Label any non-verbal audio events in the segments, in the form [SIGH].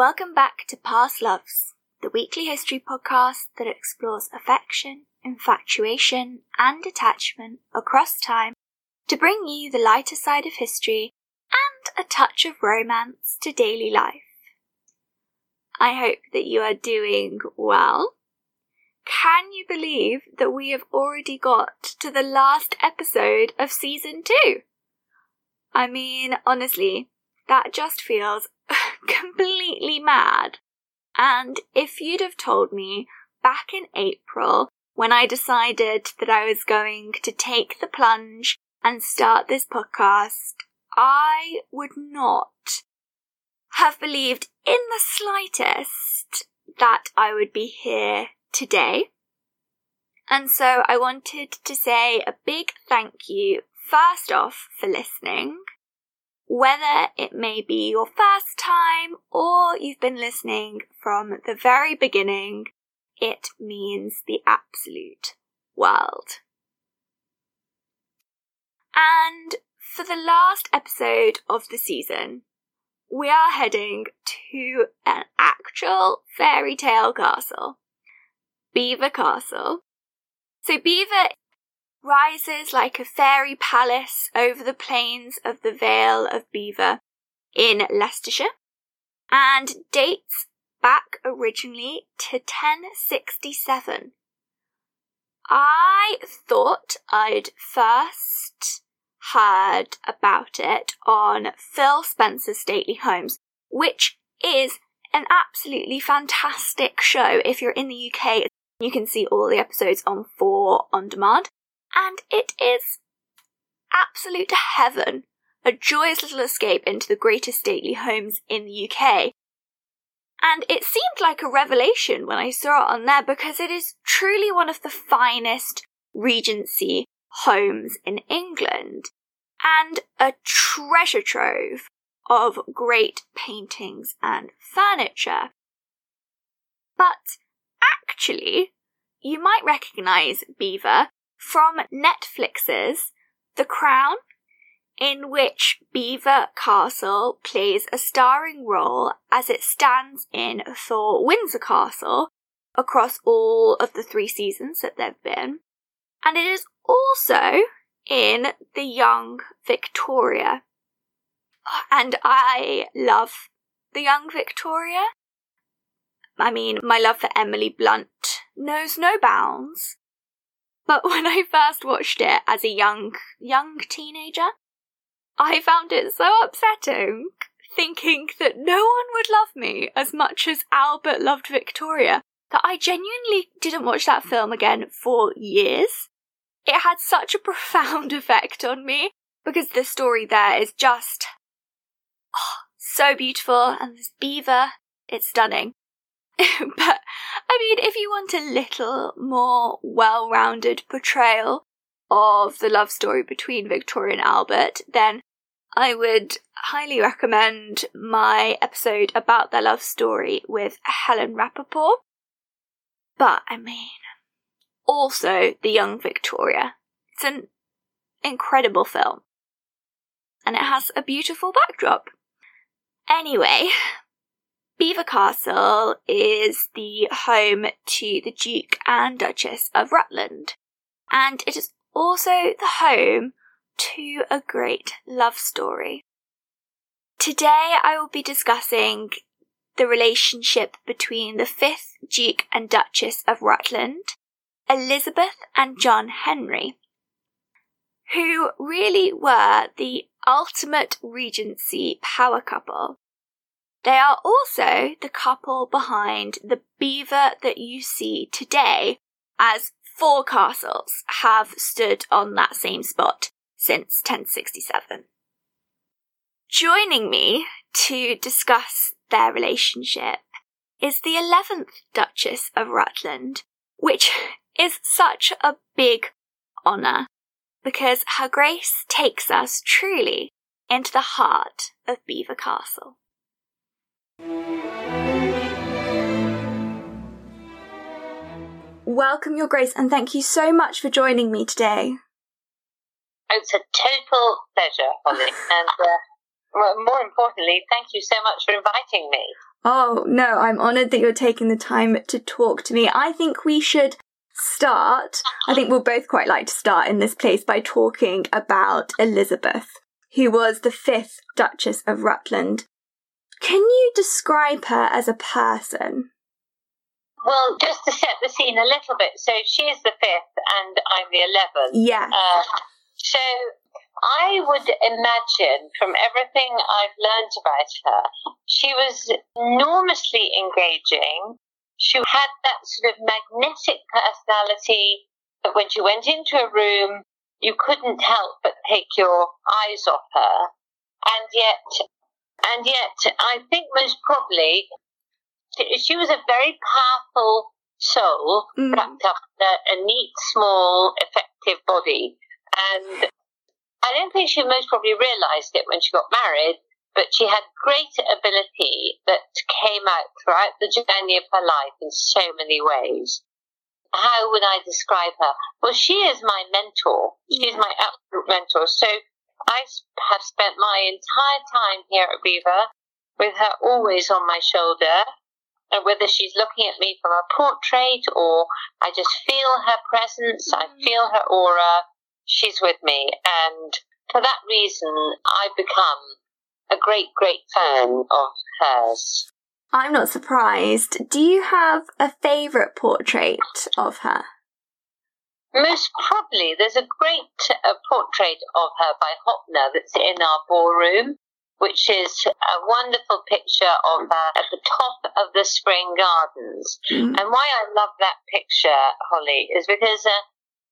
Welcome back to Past Loves, the weekly history podcast that explores affection, infatuation, and attachment across time to bring you the lighter side of history and a touch of romance to daily life. I hope that you are doing well. Can you believe that we have already got to the last episode of season two? I mean, honestly, that just feels completely mad. And if you'd have told me back in April when I decided that I was going to take the plunge and start this podcast, I would not have believed in the slightest that I would be here today. And so I wanted to say a big thank you first off for listening whether it may be your first time or you've been listening from the very beginning, it means the absolute world. And for the last episode of the season, we are heading to an actual fairy tale castle. Belvoir Castle. So Belvoir rises like a fairy palace over the plains of the Vale of Belvoir in Leicestershire and dates back originally to 1067. I thought I'd first heard about it on Phil Spencer's Stately Homes, which is an absolutely fantastic show. If you're in the UK, you can see all the episodes on 4 on demand and it is absolute heaven, a joyous little escape into the greatest stately homes in the UK. And it seemed like a revelation when I saw it on there because it is truly one of the finest Regency homes in England and a treasure trove of great paintings and furniture. But actually, you might recognise Belvoir from Netflix's The Crown, in which Belvoir Castle plays a starring role as it stands in for Windsor Castle across all of the three seasons that they've been. And it is also in The Young Victoria. And I love The Young Victoria. I mean, my love for Emily Blunt knows no bounds. But when I first watched it as a young, young teenager, I found it so upsetting, thinking that no one would love me as much as Albert loved Victoria, that I genuinely didn't watch that film again for years. It had such a profound [LAUGHS] effect on me because the story there is just oh, so beautiful and this Belvoir, it's stunning. [LAUGHS] but I mean, if you want a little more well rounded portrayal of the love story between Victoria and Albert, then I would highly recommend my episode about their love story with Helen Rappaport. But I mean, also The Young Victoria. It's an incredible film. And it has a beautiful backdrop. Anyway, [LAUGHS] Belvoir Castle is the home to the Duke and Duchess of Rutland, and it is also the home to a great love story. Today I will be discussing the relationship between the fifth Duke and Duchess of Rutland, Elizabeth and John Henry, who really were the ultimate regency power couple they are also the couple behind the Belvoir that you see today, as four castles have stood on that same spot since 1067. Joining me to discuss their relationship is the 11th Duchess of Rutland, which [LAUGHS] is such a big honour because Her Grace takes us truly into the heart of Belvoir Castle. Welcome, Your Grace, and thank you so much for joining me today. It's a total pleasure, Holly, [LAUGHS] and uh, more importantly, thank you so much for inviting me. Oh, no, I'm honoured that you're taking the time to talk to me. I think we should start. I think we'll both quite like to start in this place by talking about Elizabeth, who was the fifth Duchess of Rutland. Can you describe her as a person? Well, just to set the scene a little bit, so she's the fifth and I'm the eleventh. Yeah. Uh, so I would imagine from everything I've learned about her, she was enormously engaging. She had that sort of magnetic personality that when she went into a room, you couldn't help but take your eyes off her. And yet, and yet, I think most probably she was a very powerful soul mm. wrapped up in a, a neat, small, effective body. And I don't think she most probably realised it when she got married, but she had great ability that came out throughout the journey of her life in so many ways. How would I describe her? Well, she is my mentor. She's my absolute mentor. So I have spent my entire time here at Belvoir with her always on my shoulder and whether she's looking at me from a portrait or I just feel her presence, I mm. feel her aura, she's with me. And for that reason, I've become a great, great fan of hers. I'm not surprised. Do you have a favourite portrait of her? Most probably, there's a great uh, portrait of her by Hoppner that's in our ballroom which is a wonderful picture of uh, at the top of the spring gardens. Mm. And why I love that picture, Holly, is because uh,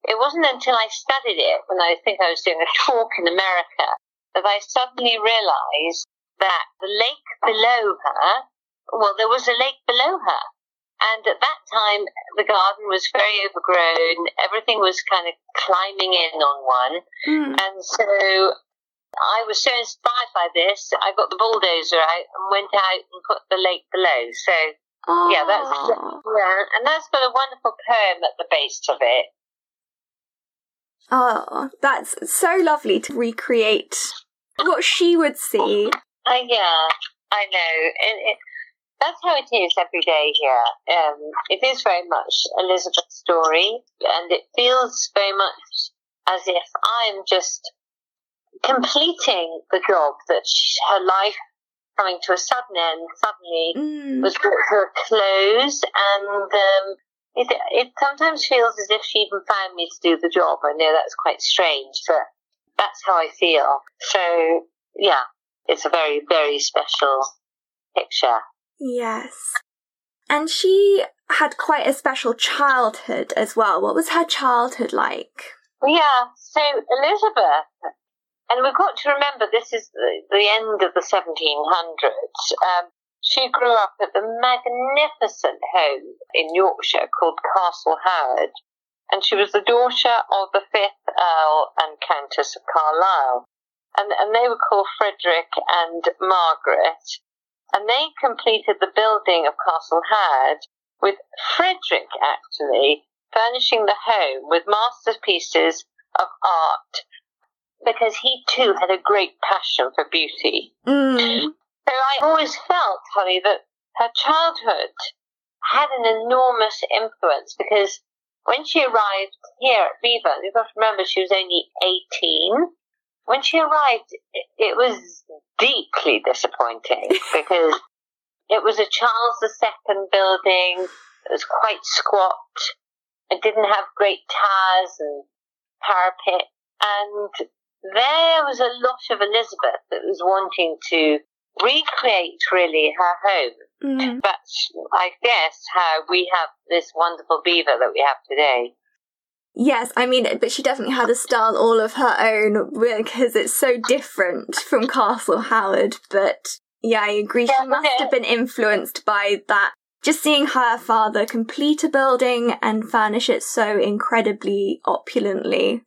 it wasn't until I studied it when I think I was doing a [LAUGHS] talk in America that I suddenly realized that the lake below her, well, there was a lake below her. And at that time, the garden was very overgrown. Everything was kind of climbing in on one. Mm. And so I was so inspired by this, I got the bulldozer out and went out and put the lake below. So, yeah, that's yeah, and that's got a wonderful poem at the base of it. Oh, that's so lovely to recreate what she would see. Uh, yeah, I know. And it, that's how it is every day here. Um, it is very much Elizabeth's story, and it feels very much as if I'm just completing the job that she, her life coming to a sudden end suddenly mm. was brought to a close and um, it, it sometimes feels as if she even found me to do the job. I know that's quite strange, but that's how I feel. So, yeah, it's a very, very special picture. Yes. And she had quite a special childhood as well. What was her childhood like? Yeah, so Elizabeth and we've got to remember this is the, the end of the 1700s. Um, she grew up at the magnificent home in Yorkshire called Castle Howard, and she was the daughter of the fifth Earl and Countess of Carlisle. And, and they were called Frederick and Margaret. And they completed the building of Castle Howard with Frederick actually furnishing the home with masterpieces of art because he too had a great passion for beauty. Mm. So I always felt, Holly, that her childhood had an enormous influence because when she arrived here at Belvoir, you've got to remember she was only 18. When she arrived, it was deeply disappointing [LAUGHS] because it was a Charles II building. It was quite squat. It didn't have great towers and parapet. And there was a lot of Elizabeth that was wanting to recreate really her home. Mm. That's, I guess, how we have this wonderful Belvoir that we have today. Yes, I mean, but she definitely had a style all of her own because it's so different from Castle Howard. But yeah, I agree. Yeah, she must have been influenced by that. Just seeing her father complete a building and furnish it so incredibly opulently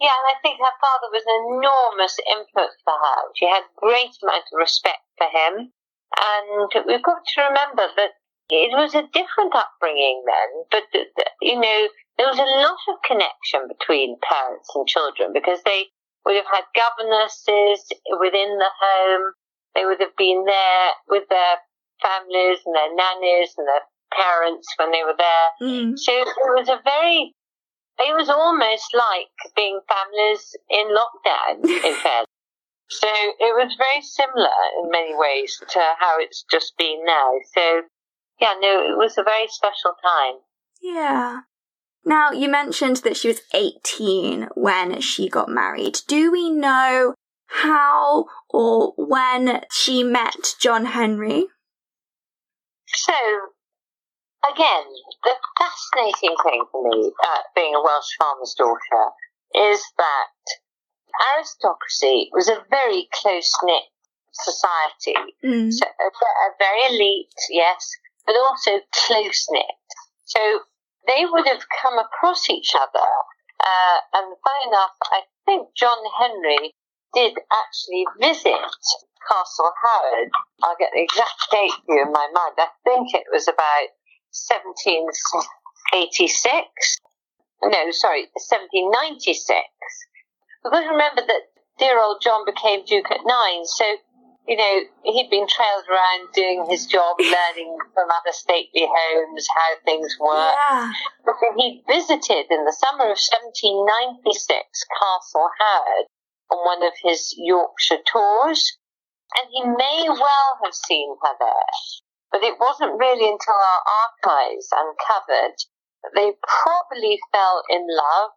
yeah, and I think her father was an enormous influence for her. She had a great amount of respect for him. And we've got to remember that it was a different upbringing then, but, you know, there was a lot of connection between parents and children because they would have had governesses within the home. They would have been there with their families and their nannies and their parents when they were there. Mm. So it was a very, it was almost like being families in lockdown, [LAUGHS] in fairness. So it was very similar in many ways to how it's just been now. So yeah, no, it was a very special time. Yeah. Now, you mentioned that she was 18 when she got married. Do we know how or when she met John Henry? So, again, the fascinating thing for me, uh, being a Welsh farmer's daughter, is that aristocracy was a very close knit society. Mm. So, a, a very elite, yes, but also close knit. So they would have come across each other. Uh, and funny enough, I think John Henry did actually visit Castle Howard. I'll get the exact date for you in my mind. I think it was about 1786. No, sorry, 1796. Because remember that dear old John became Duke at nine, so you know, he'd been trailed around doing his job, [LAUGHS] learning from other stately homes how things work. Yeah. But he visited in the summer of 1796 Castle Howard on one of his Yorkshire tours, and he may well have seen her there. But it wasn't really until our archives uncovered that they probably fell in love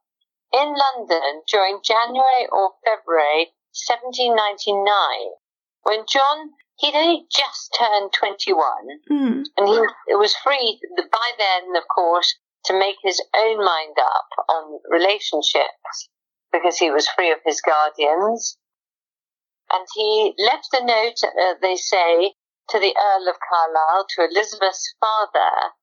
in London during January or February 1799 when John, he'd only just turned 21 Mm. and he it was free by then, of course, to make his own mind up on relationships because he was free of his guardians. And he left a note, uh, they say, to the Earl of Carlisle, to Elizabeth's father,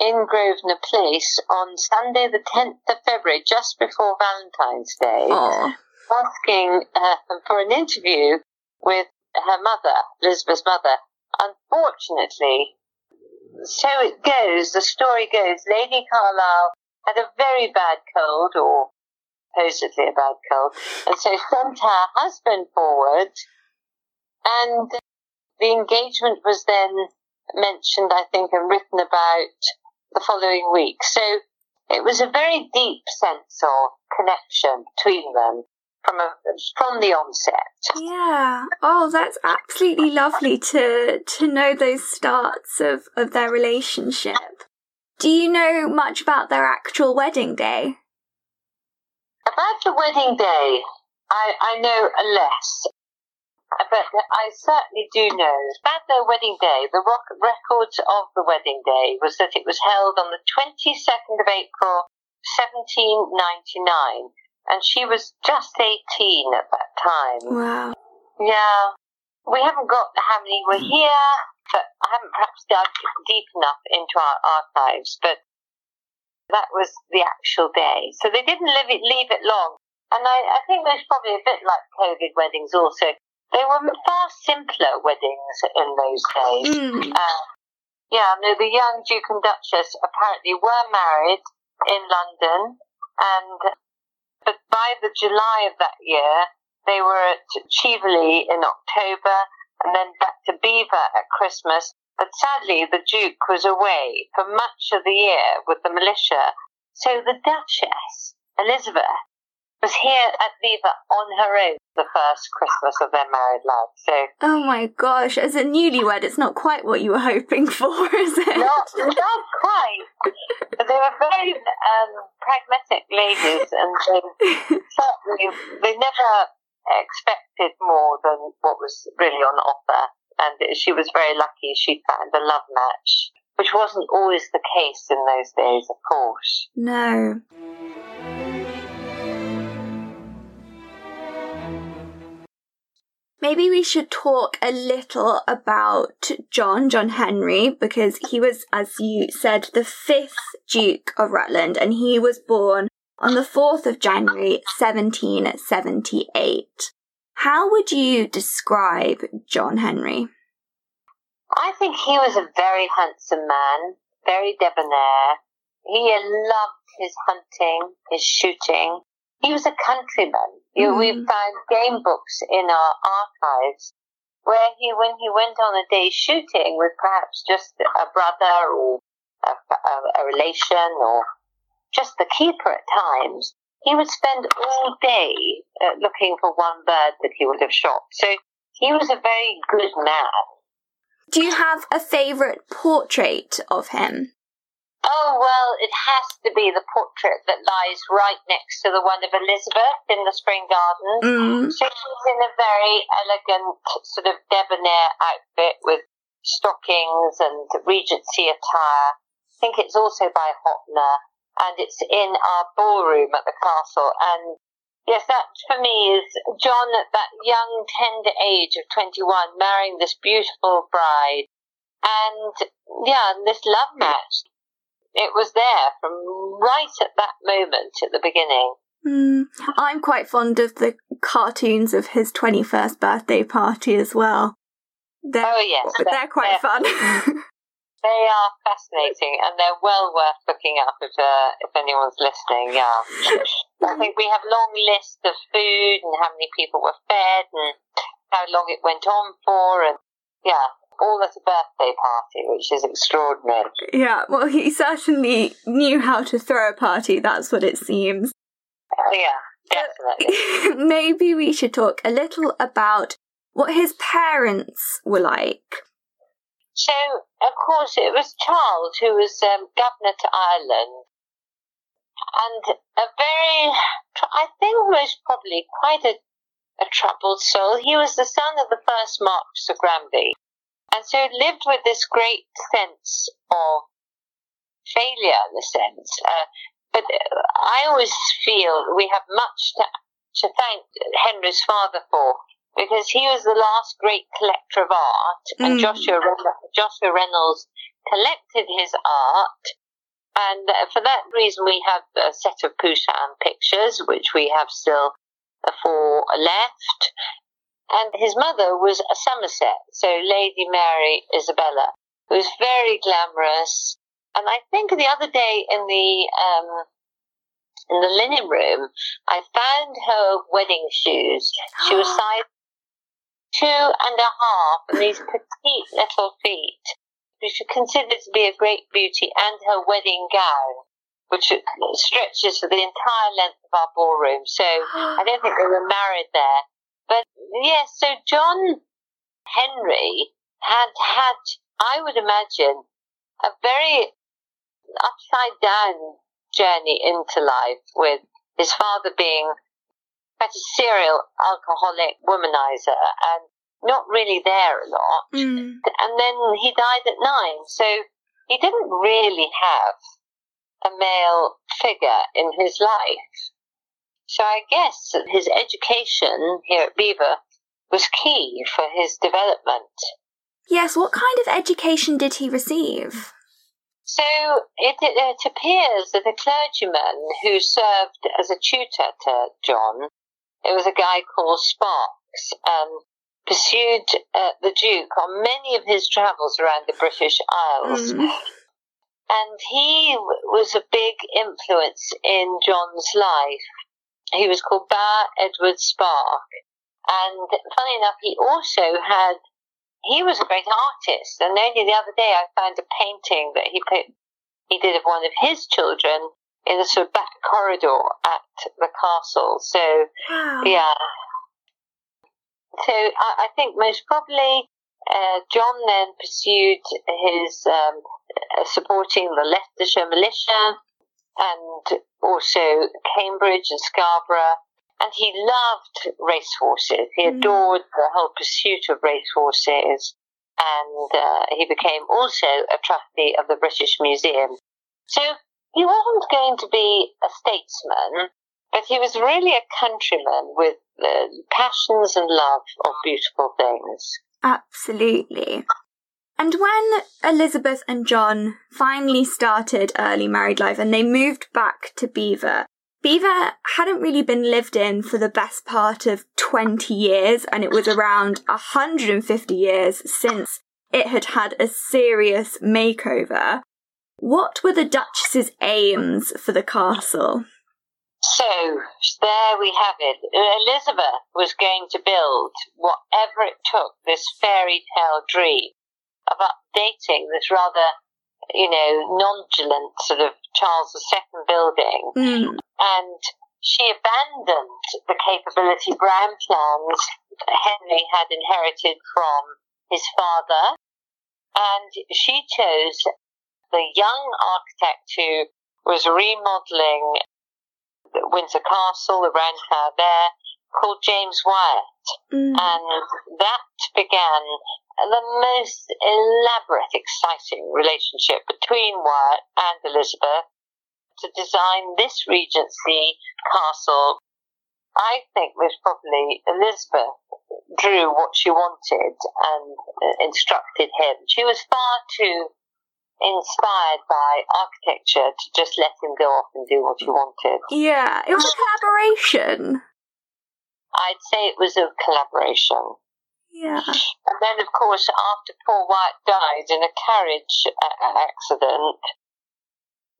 in Grosvenor Place on Sunday, the 10th of February, just before Valentine's Day, Oh. asking uh, for an interview with her mother, Elizabeth's mother. Unfortunately, so it goes, the story goes, Lady Carlisle had a very bad cold, or supposedly a bad cold, and so sent her husband forward, and the engagement was then mentioned, I think, and written about the following week. So it was a very deep sense of connection between them from a, from the onset. Yeah. Oh, that's absolutely lovely to to know those starts of of their relationship. Do you know much about their actual wedding day? About the wedding day, I, I know less, but I certainly do know. About their wedding day, the rock, records of the wedding day was that it was held on the 22nd of April, 1799, and she was just 18 at that time. Wow. Yeah. We haven't got how many were here, but I haven't perhaps dug deep enough into our archives, but that was the actual day. So they didn't leave it, leave it long. And I, I think there's probably a bit like COVID weddings also. They were far simpler weddings in those days. Mm. Uh, yeah, no, the young Duke and Duchess apparently were married in London, and but by the July of that year, they were at Cheveley in October, and then back to Belvoir at Christmas. But sadly, the Duke was away for much of the year with the militia, so the Duchess Elizabeth was here at Belvoir on her own the first Christmas of their married life. So Oh my gosh, as a newlywed, it's not quite what you were hoping for, [LAUGHS] is it? not, not quite. But they were very um, pragmatic ladies, and they [LAUGHS] certainly they never expected more than what was really on offer. And she was very lucky; she found a love match, which wasn't always the case in those days, of course. No. Maybe we should talk a little about John, John Henry, because he was, as you said, the fifth Duke of Rutland, and he was born on the 4th of January 1778. How would you describe John Henry? I think he was a very handsome man, very debonair. He loved his hunting, his shooting. He was a countryman. You know, we found game books in our archives where he, when he went on a day shooting with perhaps just a brother or a, a, a relation or just the keeper at times, he would spend all day uh, looking for one bird that he would have shot. So he was a very good man. Do you have a favourite portrait of him? Oh, well, it has to be the portrait that lies right next to the one of Elizabeth in the Spring Garden. Mm. So she's in a very elegant, sort of debonair outfit with stockings and Regency attire. I think it's also by Hoppner, and it's in our ballroom at the castle. And yes, that for me is John at that young, tender age of 21, marrying this beautiful bride. And yeah, and this love match it was there from right at that moment at the beginning. Mm, I'm quite fond of the cartoons of his 21st birthday party as well. They're, oh, yes. They're, they're quite they're, fun. [LAUGHS] they are fascinating and they're well worth looking up if, uh, if anyone's listening. Yeah. I [LAUGHS] think we have long lists of food and how many people were fed and how long it went on for. And yeah, all at a birthday party, which is extraordinary. Yeah, well, he certainly knew how to throw a party, that's what it seems. Oh, yeah, definitely. [LAUGHS] Maybe we should talk a little about what his parents were like. So, of course, it was Charles who was um, governor to Ireland. And a very, I think most probably quite a, a troubled soul. He was the son of the first Marquis of Granby, and so lived with this great sense of failure in a sense. Uh, but I always feel we have much to, to thank Henry's father for because he was the last great collector of art, and mm. Joshua, Joshua Reynolds collected his art. And for that reason, we have a set of Poussin pictures, which we have still four left. And his mother was a Somerset, so Lady Mary Isabella, who was very glamorous. And I think the other day in the um, in the linen room, I found her wedding shoes. She was [GASPS] size two and a half, and these petite little feet, which are considered to be a great beauty, and her wedding gown, which stretches for the entire length of our ballroom. So I don't think they were married there. But yes, so John Henry had had, I would imagine, a very upside down journey into life with his father being quite a serial alcoholic womanizer and not really there a lot. Mm. And then he died at nine. So he didn't really have a male figure in his life. So I guess his education here at Belvoir was key for his development. Yes, what kind of education did he receive? So it, it, appears that a clergyman who served as a tutor to John, it was a guy called Sparks, um, pursued uh, the Duke on many of his travels around the British Isles. Mm. And he was a big influence in John's life. He was called Bar Edward Spark. And funny enough, he also had, he was a great artist. And only the other day I found a painting that he put, he did of one of his children in the sort of back corridor at the castle. So, wow. yeah. So I, I think most probably uh, John then pursued his um, uh, supporting the Leicestershire militia and also Cambridge and Scarborough. And he loved racehorses. He mm. adored the whole pursuit of racehorses. And uh, he became also a trustee of the British Museum. So he wasn't going to be a statesman, but he was really a countryman with uh, passions and love of beautiful things. Absolutely. And when Elizabeth and John finally started early married life and they moved back to Belvoir, Belvoir hadn't really been lived in for the best part of 20 years, and it was around 150 years since it had had a serious makeover. What were the Duchess's aims for the castle? So there we have it. Elizabeth was going to build whatever it took, this fairy tale dream of updating this rather, you know, nonchalant sort of Charles II building. Mm. And she abandoned the capability Brown plans Henry had inherited from his father. And she chose the young architect who was remodeling Windsor Castle, the Round Tower there, called James Wyatt. Mm. And that began the most elaborate, exciting relationship between Wyatt and Elizabeth to design this Regency castle. I think was probably Elizabeth drew what she wanted and uh, instructed him. She was far too inspired by architecture to just let him go off and do what he wanted. Yeah, it was a collaboration. I'd say it was a collaboration. Yeah. And then, of course, after poor Wyatt died in a carriage uh, accident,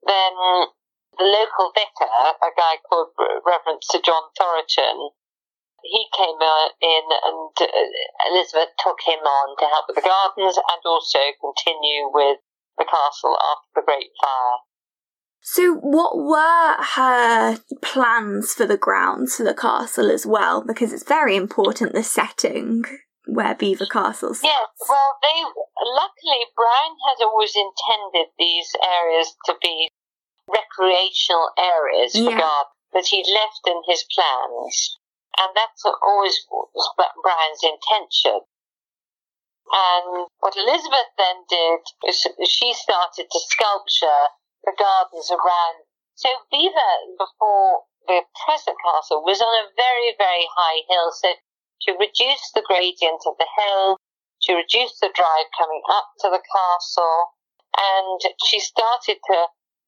then the local vicar, a guy called Reverend Sir John Thoroton, he came uh, in and uh, Elizabeth took him on to help with the gardens and also continue with the castle after the Great Fire. So, what were her plans for the grounds for the castle as well? Because it's very important the setting where Belvoir Castle's. Yes, well, they luckily Brown has always intended these areas to be recreational areas for Yeah. gardens that he left in his plans, and that's always was Brown's intention. And what Elizabeth then did is she started to sculpture the gardens around. So Belvoir, before the present castle, was on a very, very high hill. So to reduce the gradient of the hill, to reduce the drive coming up to the castle, and she started to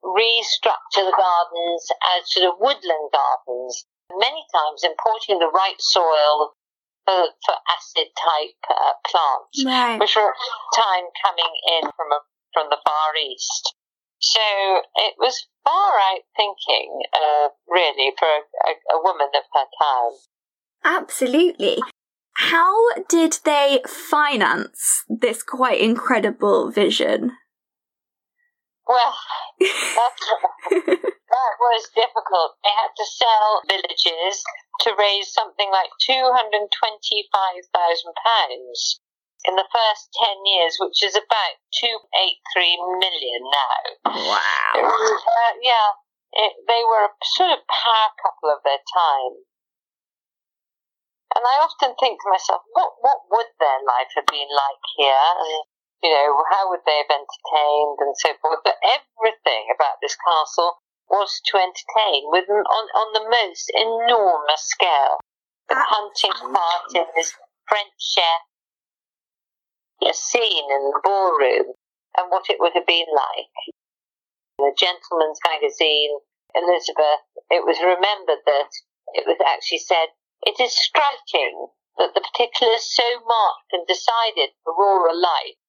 restructure the gardens as sort of woodland gardens, many times importing the right soil for, for acid type uh, plants Right. which were at the time coming in from a, from the Far East. So it was far out thinking, uh, really, for a, a, a woman of her time. Absolutely. How did they finance this quite incredible vision? Well, that's, [LAUGHS] [LAUGHS] that was difficult. They had to sell villages to raise something like £225,000 in the first 10 years, which is about 283 million now. Wow. Uh, yeah, it, they were a sort of power couple of their time. And I often think to myself, what what would their life have been like here? You know, how would they have entertained and so forth? But everything about this castle was to entertain with on, on the most enormous scale. The hunting parties, French chef, a scene in the ballroom, and what it would have been like. In The Gentleman's Magazine, Elizabeth, it was remembered that it was actually said, it is striking that the particulars so marked and decided for rural life.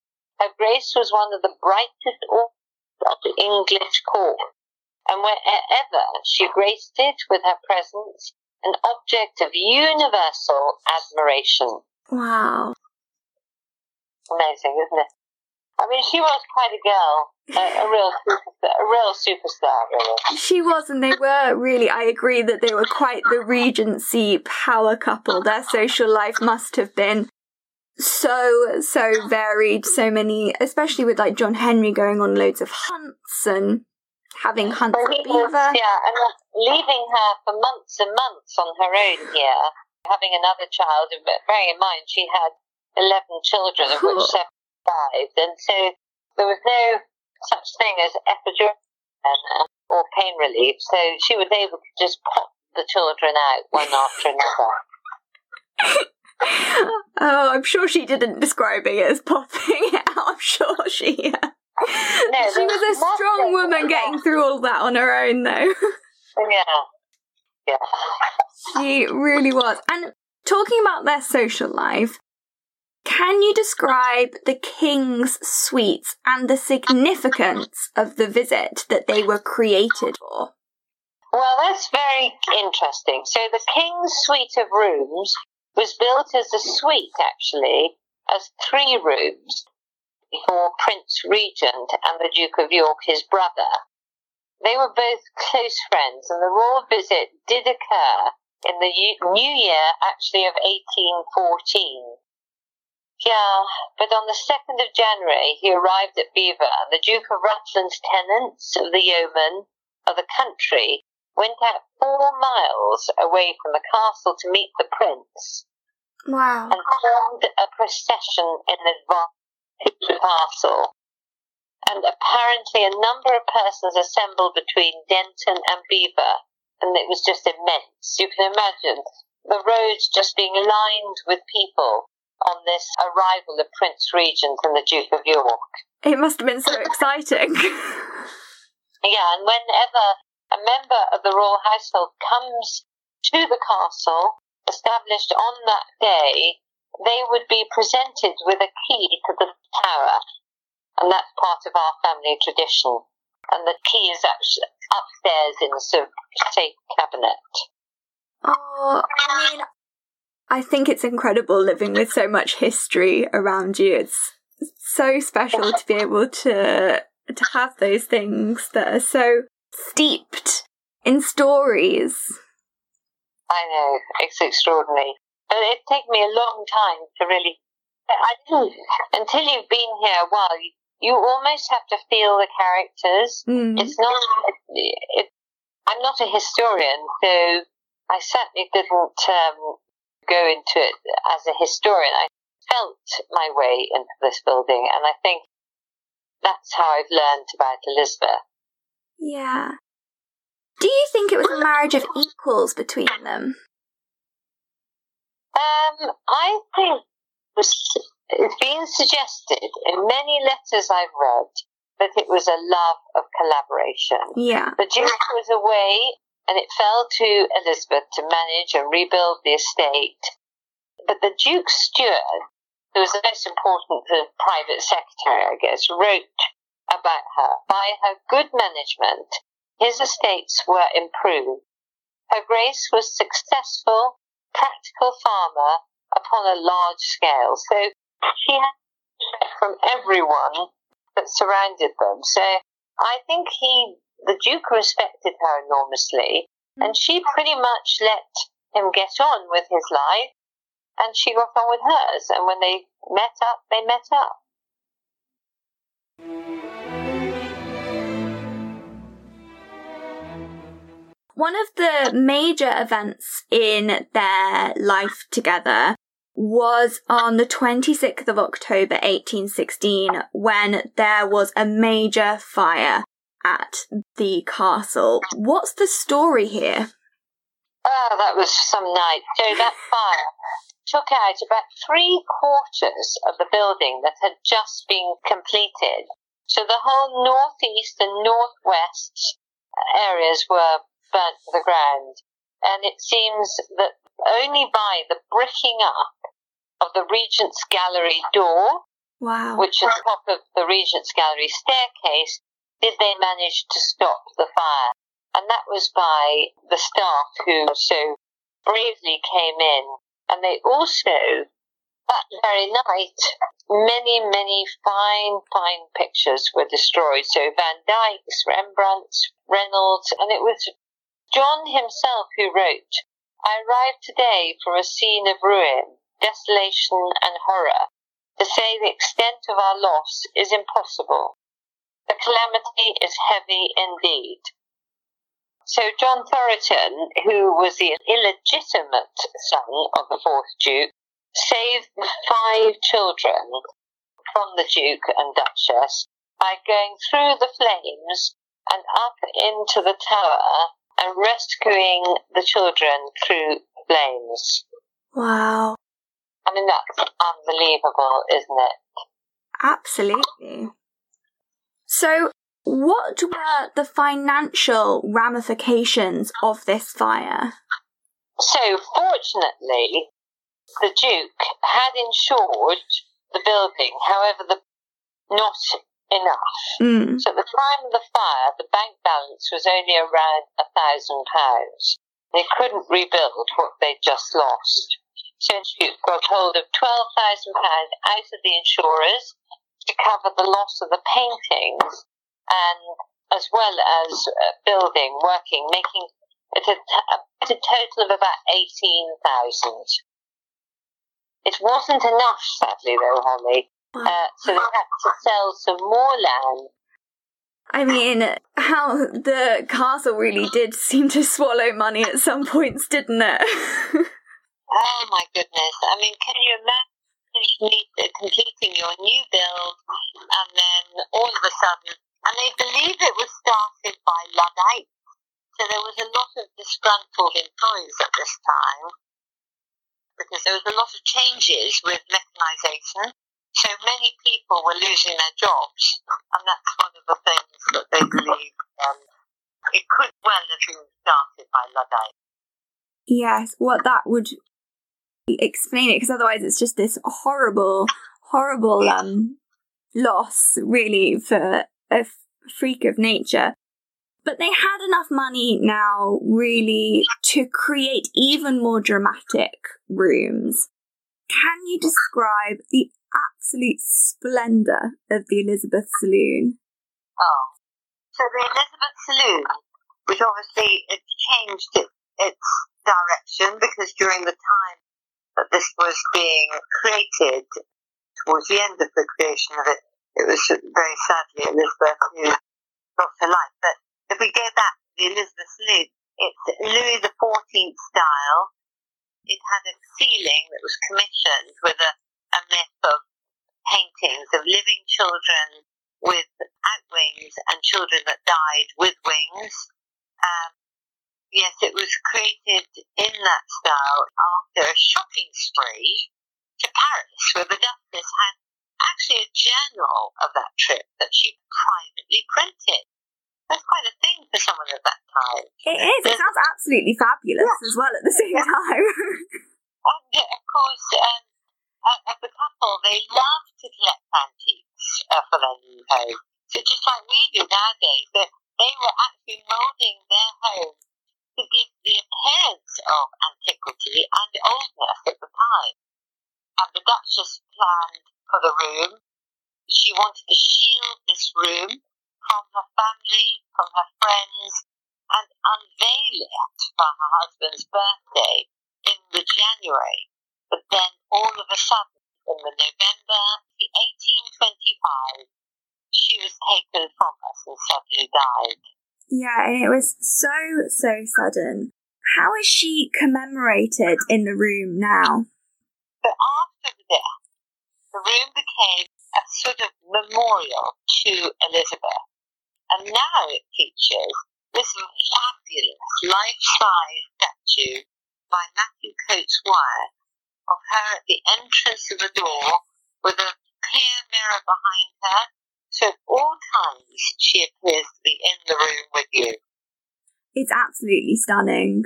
Her Grace was one of the brightest of the English court, and wherever she graced it with her presence, an object of universal admiration. Wow. Amazing, isn't it? I mean, she was quite a girl, a, a real superstar, a real superstar, really. She was, and they were really, I agree that they were quite the Regency power couple. Their social life must have been so, so varied. So many, especially with like John Henry going on loads of hunts and having hunts Well, with he was, yeah, and uh, leaving her for months and months on her own here, having another child, bearing in mind she had 11 children, of which [LAUGHS] seven survived, and so there was no such thing as epidural or pain relief, so she was able to just pop the children out one after another. [LAUGHS] Oh, I'm sure she didn't describing it as popping [LAUGHS] out. I'm sure she. Uh, No, she was a strong woman getting through all that on her own, though. Yeah. Yeah. She really was. And talking about their social life, can you describe the king's suites and the significance of the visit that they were created for? Well, that's very interesting. So the king's suite of rooms was built as a suite, actually, as three rooms for Prince Regent and the Duke of York, his brother. They were both close friends, and the royal visit did occur in the new year, actually, of 1814. Yeah, but on the 2nd of January, he arrived at and the Duke of Rutland's tenants of the yeomen of the country went out four miles away from the castle to meet the prince. Wow. And formed a procession in advance to the castle. And apparently a number of persons assembled between Denton and Belvoir, and it was just immense. You can imagine the roads just being lined with people on this arrival of Prince Regent and the Duke of York. It must have been so exciting. [LAUGHS] yeah, and whenever a member of the royal household comes to the castle, established on that day, they would be presented with a key to the tower. And that's part of our family tradition. And the key is actually upstairs in the safe cabinet. Oh, I mean, I think it's incredible living with so much history around you. It's so special to be able to to have those things that are so steeped in stories. I know it's extraordinary, but it took me a long time to really. I didn't until you've been here a while. You, you almost have to feel the characters. Mm. It's not. It, it, I'm not a historian, so I certainly didn't um, go into it as a historian. I felt my way into this building, and I think that's how I've learned about Elizabeth. Yeah. Do you think it was a marriage of equals between them? Um, I think it's been suggested in many letters I've read that it was a love of collaboration. Yeah. The Duke was away and it fell to Elizabeth to manage and rebuild the estate. But the Duke's steward, who was the most important the private secretary, I guess, wrote about her. By her good management, his estates were improved. Her Grace was a successful, practical farmer upon a large scale. So she had from everyone that surrounded them. So I think he the Duke respected her enormously, mm. and she pretty much let him get on with his life, and she got on with hers. And when they met up, they met up. One of the major events in their life together was on the 26th of October 1816 when there was a major fire at the castle. What's the story here? Oh, that was some night. So that [LAUGHS] fire took out about three quarters of the building that had just been completed. So the whole northeast and northwest areas were burnt to the ground. And it seems that only by the bricking up of the Regent's Gallery door, wow. which is top of the Regent's Gallery staircase, did they manage to stop the fire. And that was by the staff who so bravely came in. And they also, that very night, many, many fine, fine pictures were destroyed. So Van Dyck's, Rembrandt's, Reynolds, and it was John himself who wrote, I arrived today from a scene of ruin, desolation, and horror. To say the extent of our loss is impossible. The calamity is heavy indeed. So John Thoroton, who was the illegitimate son of the fourth Duke, saved the five children from the Duke and Duchess by going through the flames and up into the tower and rescuing the children through flames. Wow. I mean, that's unbelievable, isn't it? Absolutely. So, what were the financial ramifications of this fire? So, fortunately, the Duke had insured the building. However, the not enough. Mm. So at the time of the fire, the bank balance was only around a thousand pounds. They couldn't rebuild what they'd just lost. So Institute got hold of twelve thousand pounds out of the insurers to cover the loss of the paintings and as well as uh, building, working, making it a, a total of about 18,000. It wasn't enough, sadly, though, Holly. Uh, so they had to sell some more land. I mean, how the castle really did seem to swallow money at some points, didn't it? [LAUGHS] oh my goodness. I mean, can you imagine completing your new build and then all of a sudden and they believe it was started by Luddites. So there was a lot of disgruntled employees at this time because there was a lot of changes with mechanisation. So many people were losing their jobs, and that's one of the things that they believe um, it could well have been started by Luddites. Yes, what that would explain it, because otherwise it's just this horrible, horrible um loss, really, for a freak of nature. But they had enough money now, really, to create even more dramatic rooms. Can you describe the absolute splendour of the Elizabeth Saloon? Oh, so the Elizabeth Saloon, which obviously it changed it, its direction because during the time this was being created, towards the end of the creation of it, it was very sadly Elizabeth who lost her life. But if we go back to the Elizabeth Saloon, it's Louis XIV style. It had a ceiling that was commissioned with a, a myth of paintings of living children without wings and children that died with wings. Um, yes, it was created in that style after a shopping spree to Paris, where the Duchess had actually a journal of that trip that she privately printed. That's quite a thing for someone at that time. It is. It sounds absolutely fabulous yeah. as well at the same time. [LAUGHS] and of course, um, as a couple, they love to collect antiques uh, for their new home. So just like we do nowadays, they, they were actually moulding their home to give the appearance of antiquity and oldness at the time. And the Duchess planned for the room. She wanted to shield this room from her family, from her friends, and unveil it for her husband's birthday in the January. But then all of a sudden, in the November 1825, she was taken from us and suddenly died. Yeah, and it was so, so sudden. How is she commemorated in the room now? After the death, the room became a sort of memorial to Elizabeth. And now it features this fabulous life-size statue by Matthew Cotes Wyatt of her at the entrance of the door with a clear mirror behind her. So at all times she appears to be in the room with you. It's absolutely stunning.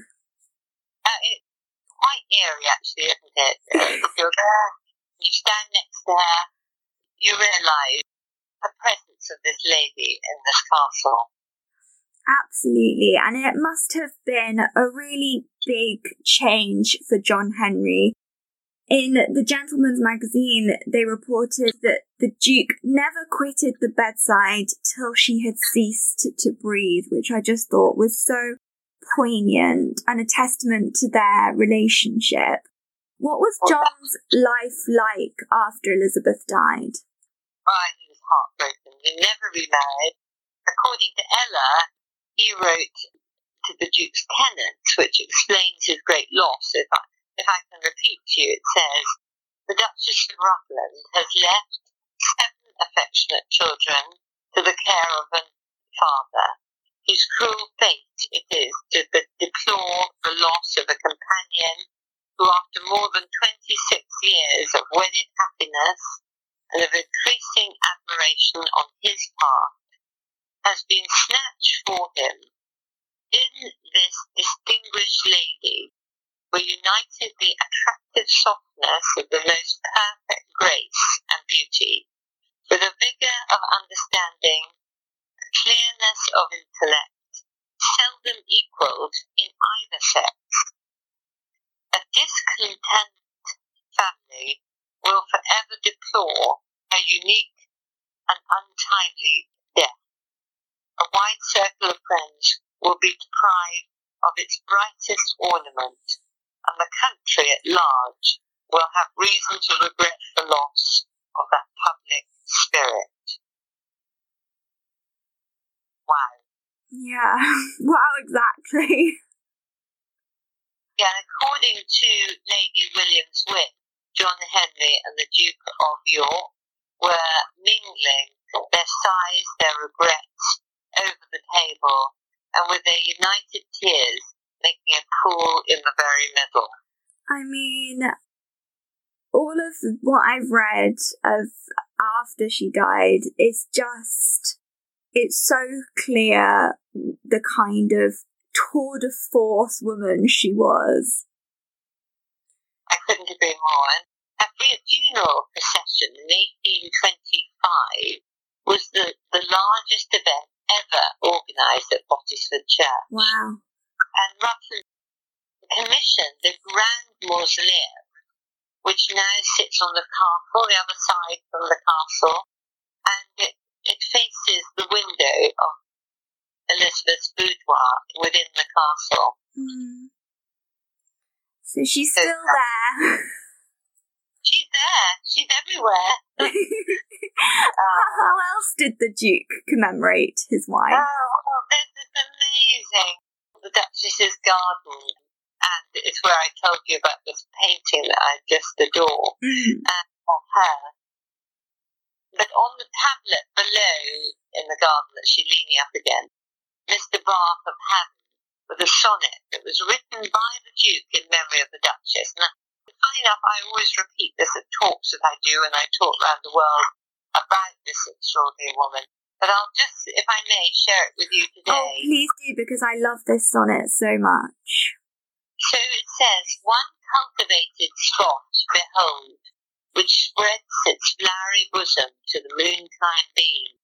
Uh, it's quite eerie actually, isn't it? if [LAUGHS] you're there you stand next to her, you realise the presence of this lady in this castle. Absolutely, and it must have been a really big change for John Henry. In the Gentleman's Magazine, they reported that the Duke never quitted the bedside till she had ceased to breathe, which I just thought was so poignant and a testament to their relationship. What was John's life like after Elizabeth died? Oh, he was heartbroken. He never remarried. According to Ella, he wrote to the Duke's tenants, which explains his great loss. If I, if I can repeat to you, it says, The Duchess of Rutland has left seven affectionate children to the care of a father. Whose cruel fate it is to deplore the loss of a companion who after more than 26 years of wedded happiness and of increasing admiration on his part, has been snatched for him. In this distinguished lady were united the attractive softness of the most perfect grace and beauty, with a vigour of understanding a clearness of intellect, seldom equalled in either sex. A discontent family will forever deplore a unique and untimely death. A wide circle of friends will be deprived of its brightest ornament, and the country at large will have reason to regret the loss of that public spirit. Wow. Yeah, [LAUGHS] wow, exactly. Yeah, according to Lady William's wit, John Henry and the Duke of York were mingling their sighs, their regrets over the table, and with their united tears making a pool in the very middle. I mean, all of what I've read of after she died is just, it's so clear the kind of tour de force woman she was. I couldn't agree more. And her funeral procession in 1825 was the, the largest event ever organised at Bottesford Church. Wow. And Rutland commissioned the Grand Mausoleum which now sits on the castle, the other side from the castle, and it, it faces the window of Elizabeth's boudoir within the castle. Mm. So she's still there. [LAUGHS] She's there. She's everywhere. [LAUGHS] How else did the Duke commemorate his wife? Oh, this is amazing. The Duchess's garden and it's where I told you about this painting that I just adore Mm. uh, of her. But on the tablet below in the garden that she's leaning up again, Mr. Bath of Haddon with a sonnet that was written by the Duke in memory of the Duchess. And funny enough, I always repeat this at talks that I do and I talk around the world about this extraordinary woman. But I'll just, if I may, share it with you oh, today. Oh, please do, because I love this sonnet so much. So it says, one cultivated spot, behold, which spreads its flowery bosom to the moontime beam,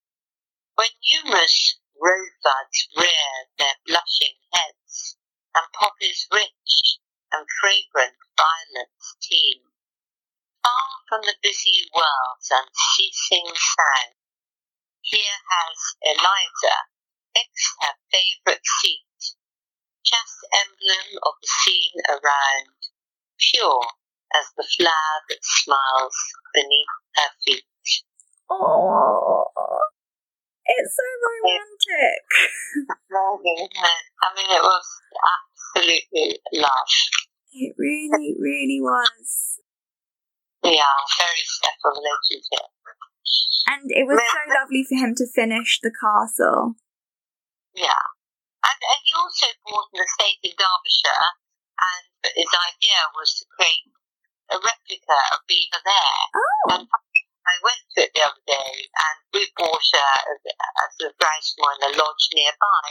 when numerous rosebuds rear their blushing heads, and poppies rich and fragrant violets teem. Far from the busy world's unceasing sound, here has Eliza fixed her favourite seat just emblem of the scene around, pure as the flower that smiles beneath her feet. Oh, it's so romantic. I mean, it was absolutely lush. It really, really was. Yeah, very special relationship. And it was so lovely for him to finish the castle. Yeah. And, and he also bought an estate in Derbyshire, and his idea was to create a replica of Belvoir there. Oh. And I went to it the other day, and we bought a, a sort of in a lodge nearby.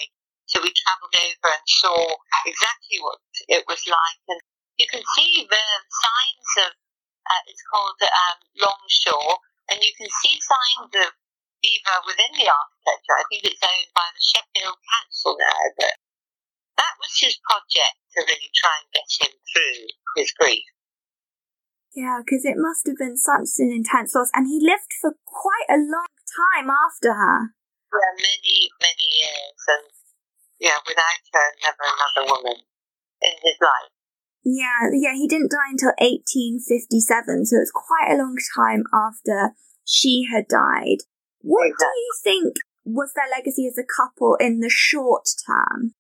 So we travelled over and saw exactly what it was like, and you can see the signs of. Uh, it's called um, Longshaw, and you can see signs of Belvoir within the architecture. I think it's owned by the Sheffield Council now, but that was his project to really try and get him through his grief. Yeah, because it must have been such an intense loss, and he lived for quite a long time after her. Yeah, many, many years, and yeah, without her, never another woman in his life. Yeah, yeah, he didn't die until 1857, so it's quite a long time after she had died. What do you think was their legacy as a couple in the short term?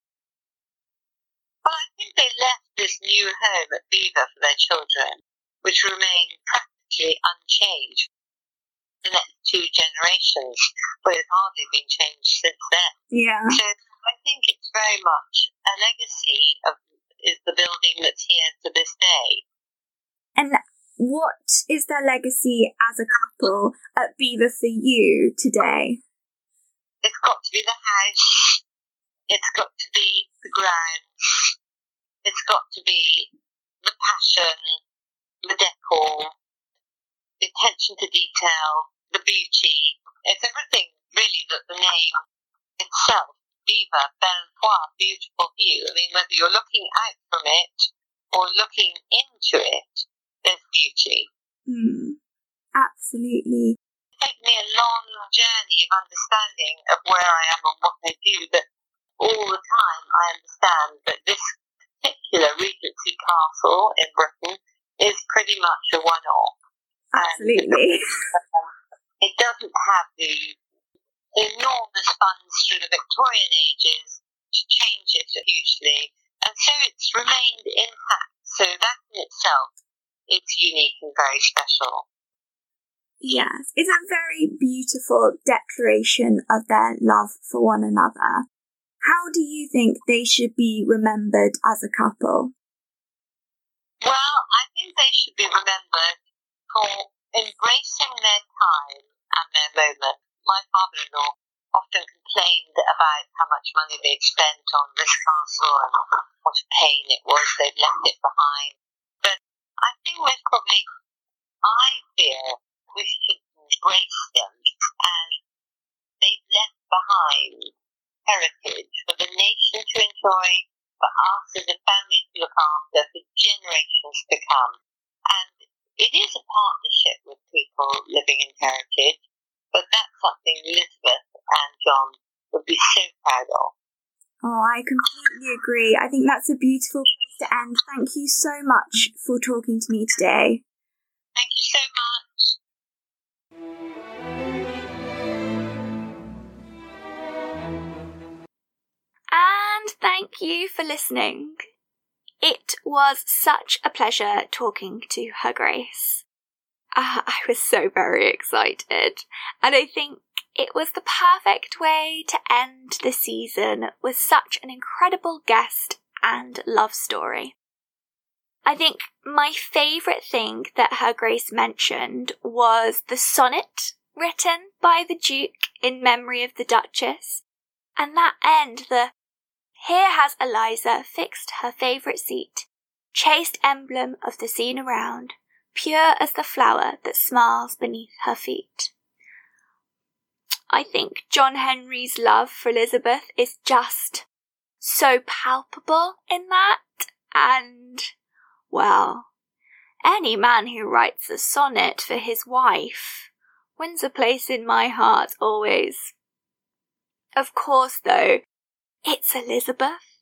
Well, I think they left this new home at Belvoir for their children, which remained practically unchanged the next two generations, but it's hardly been changed since then. Yeah. So I think it's very much a legacy of is the building that's here to this day. And what is their legacy as a couple at Belvoir for you today? It's got to be the house. It's got to be the grounds. It's got to be the passion, the decor, the attention to detail, the beauty. It's everything really that river, Belvoir, beautiful view. I mean, whether you're looking out from it or looking into it, there's beauty. Mm, absolutely. It took me a long journey of understanding of where I am and what I do, but all the time I understand that this particular Regency Castle in Britain is pretty much a one-off. Absolutely. Um, [LAUGHS] it doesn't have the enormous funds through the Victorian ages to change it hugely, and so it's remained intact. So that in itself is unique and very special. Yes, it's a very beautiful declaration of their love for one another. How do you think they should be remembered as a couple? Well, I think they should be remembered for embracing their time and their moment. My father-in-law often complained about how much money they'd spent on this castle and what a pain it was they'd left it behind. But I think we're probably, I feel we should embrace them as they've left behind heritage for the nation to enjoy, for us as a family to look after, for generations to come. And it is a partnership with people living in heritage, but that's something Elizabeth and John would be so proud of. Oh, I completely agree. I think that's a beautiful place to end. Thank you so much for talking to me today. Thank you so much. And thank you for listening. It was such a pleasure talking to Her Grace. Uh, I was so very excited, and I think it was the perfect way to end the season with such an incredible guest and love story. I think my favourite thing that Her Grace mentioned was the sonnet written by the Duke in memory of the Duchess, and that end, the Here has Eliza fixed her favourite seat, chaste emblem of the scene around, pure as the flower that smiles beneath her feet. I think John Henry's love for Elizabeth is just so palpable in that, and, well, any man who writes a sonnet for his wife wins a place in my heart always. Of course, though, it's Elizabeth,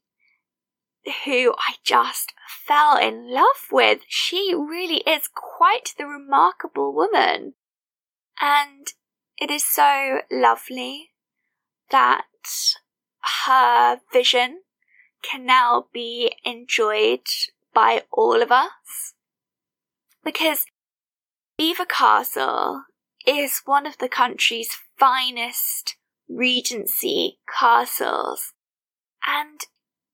who I just fell in love with. She really is quite the remarkable woman. And it is so lovely that her vision can now be enjoyed by all of us. Because Belvoir Castle is one of the country's finest Regency castles, and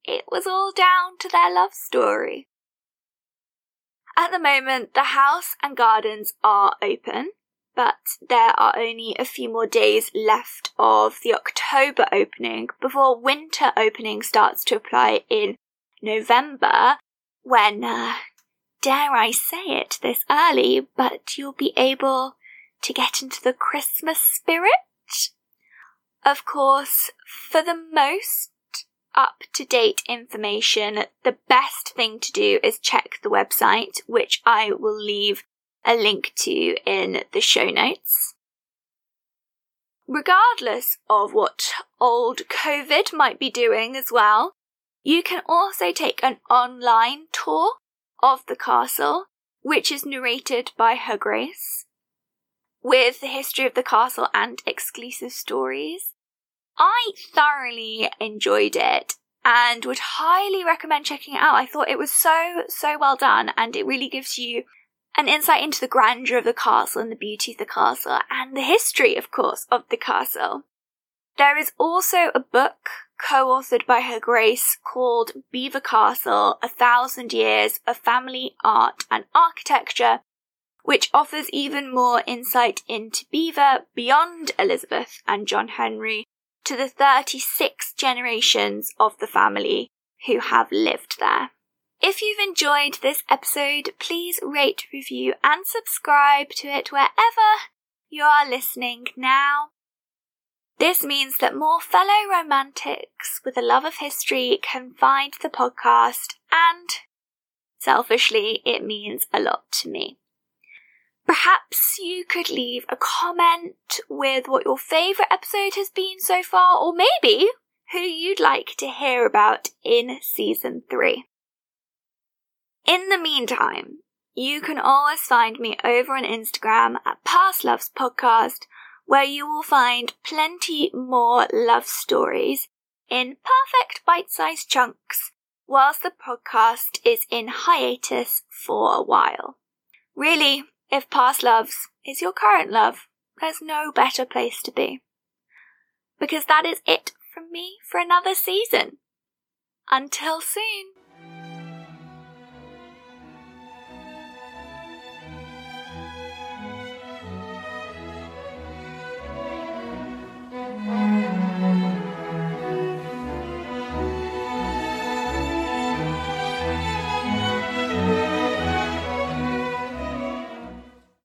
it was all down to their love story. At the moment, the house and gardens are open, but there are only a few more days left of the October opening before winter opening starts to apply in November, when, uh, dare I say it this early, but you'll be able to get into the Christmas spirit. Of course, for the most up to date information, the best thing to do is check the website, which I will leave a link to in the show notes. Regardless of what old COVID might be doing as well, you can also take an online tour of the castle, which is narrated by Her Grace, with the history of the castle and exclusive stories. I thoroughly enjoyed it and would highly recommend checking it out. I thought it was so, so well done and it really gives you an insight into the grandeur of the castle and the beauty of the castle and the history, of course, of the castle. There is also a book co-authored by Her Grace called Belvoir Castle, A Thousand Years of Family Art and Architecture, which offers even more insight into Belvoir beyond Elizabeth and John Henry to the 36 generations of the family who have lived there. If you've enjoyed this episode, please rate, review, and subscribe to it wherever you are listening now. This means that more fellow romantics with a love of history can find the podcast, and selfishly, it means a lot to me. Perhaps you could leave a comment with what your favourite episode has been so far, or maybe who you'd like to hear about in season three. In the meantime, you can always find me over on Instagram at Past Loves Podcast, where you will find plenty more love stories in perfect bite sized chunks, whilst the podcast is in hiatus for a while. Really, if past loves is your current love, there's no better place to be. Because that is it from me for another season. Until soon.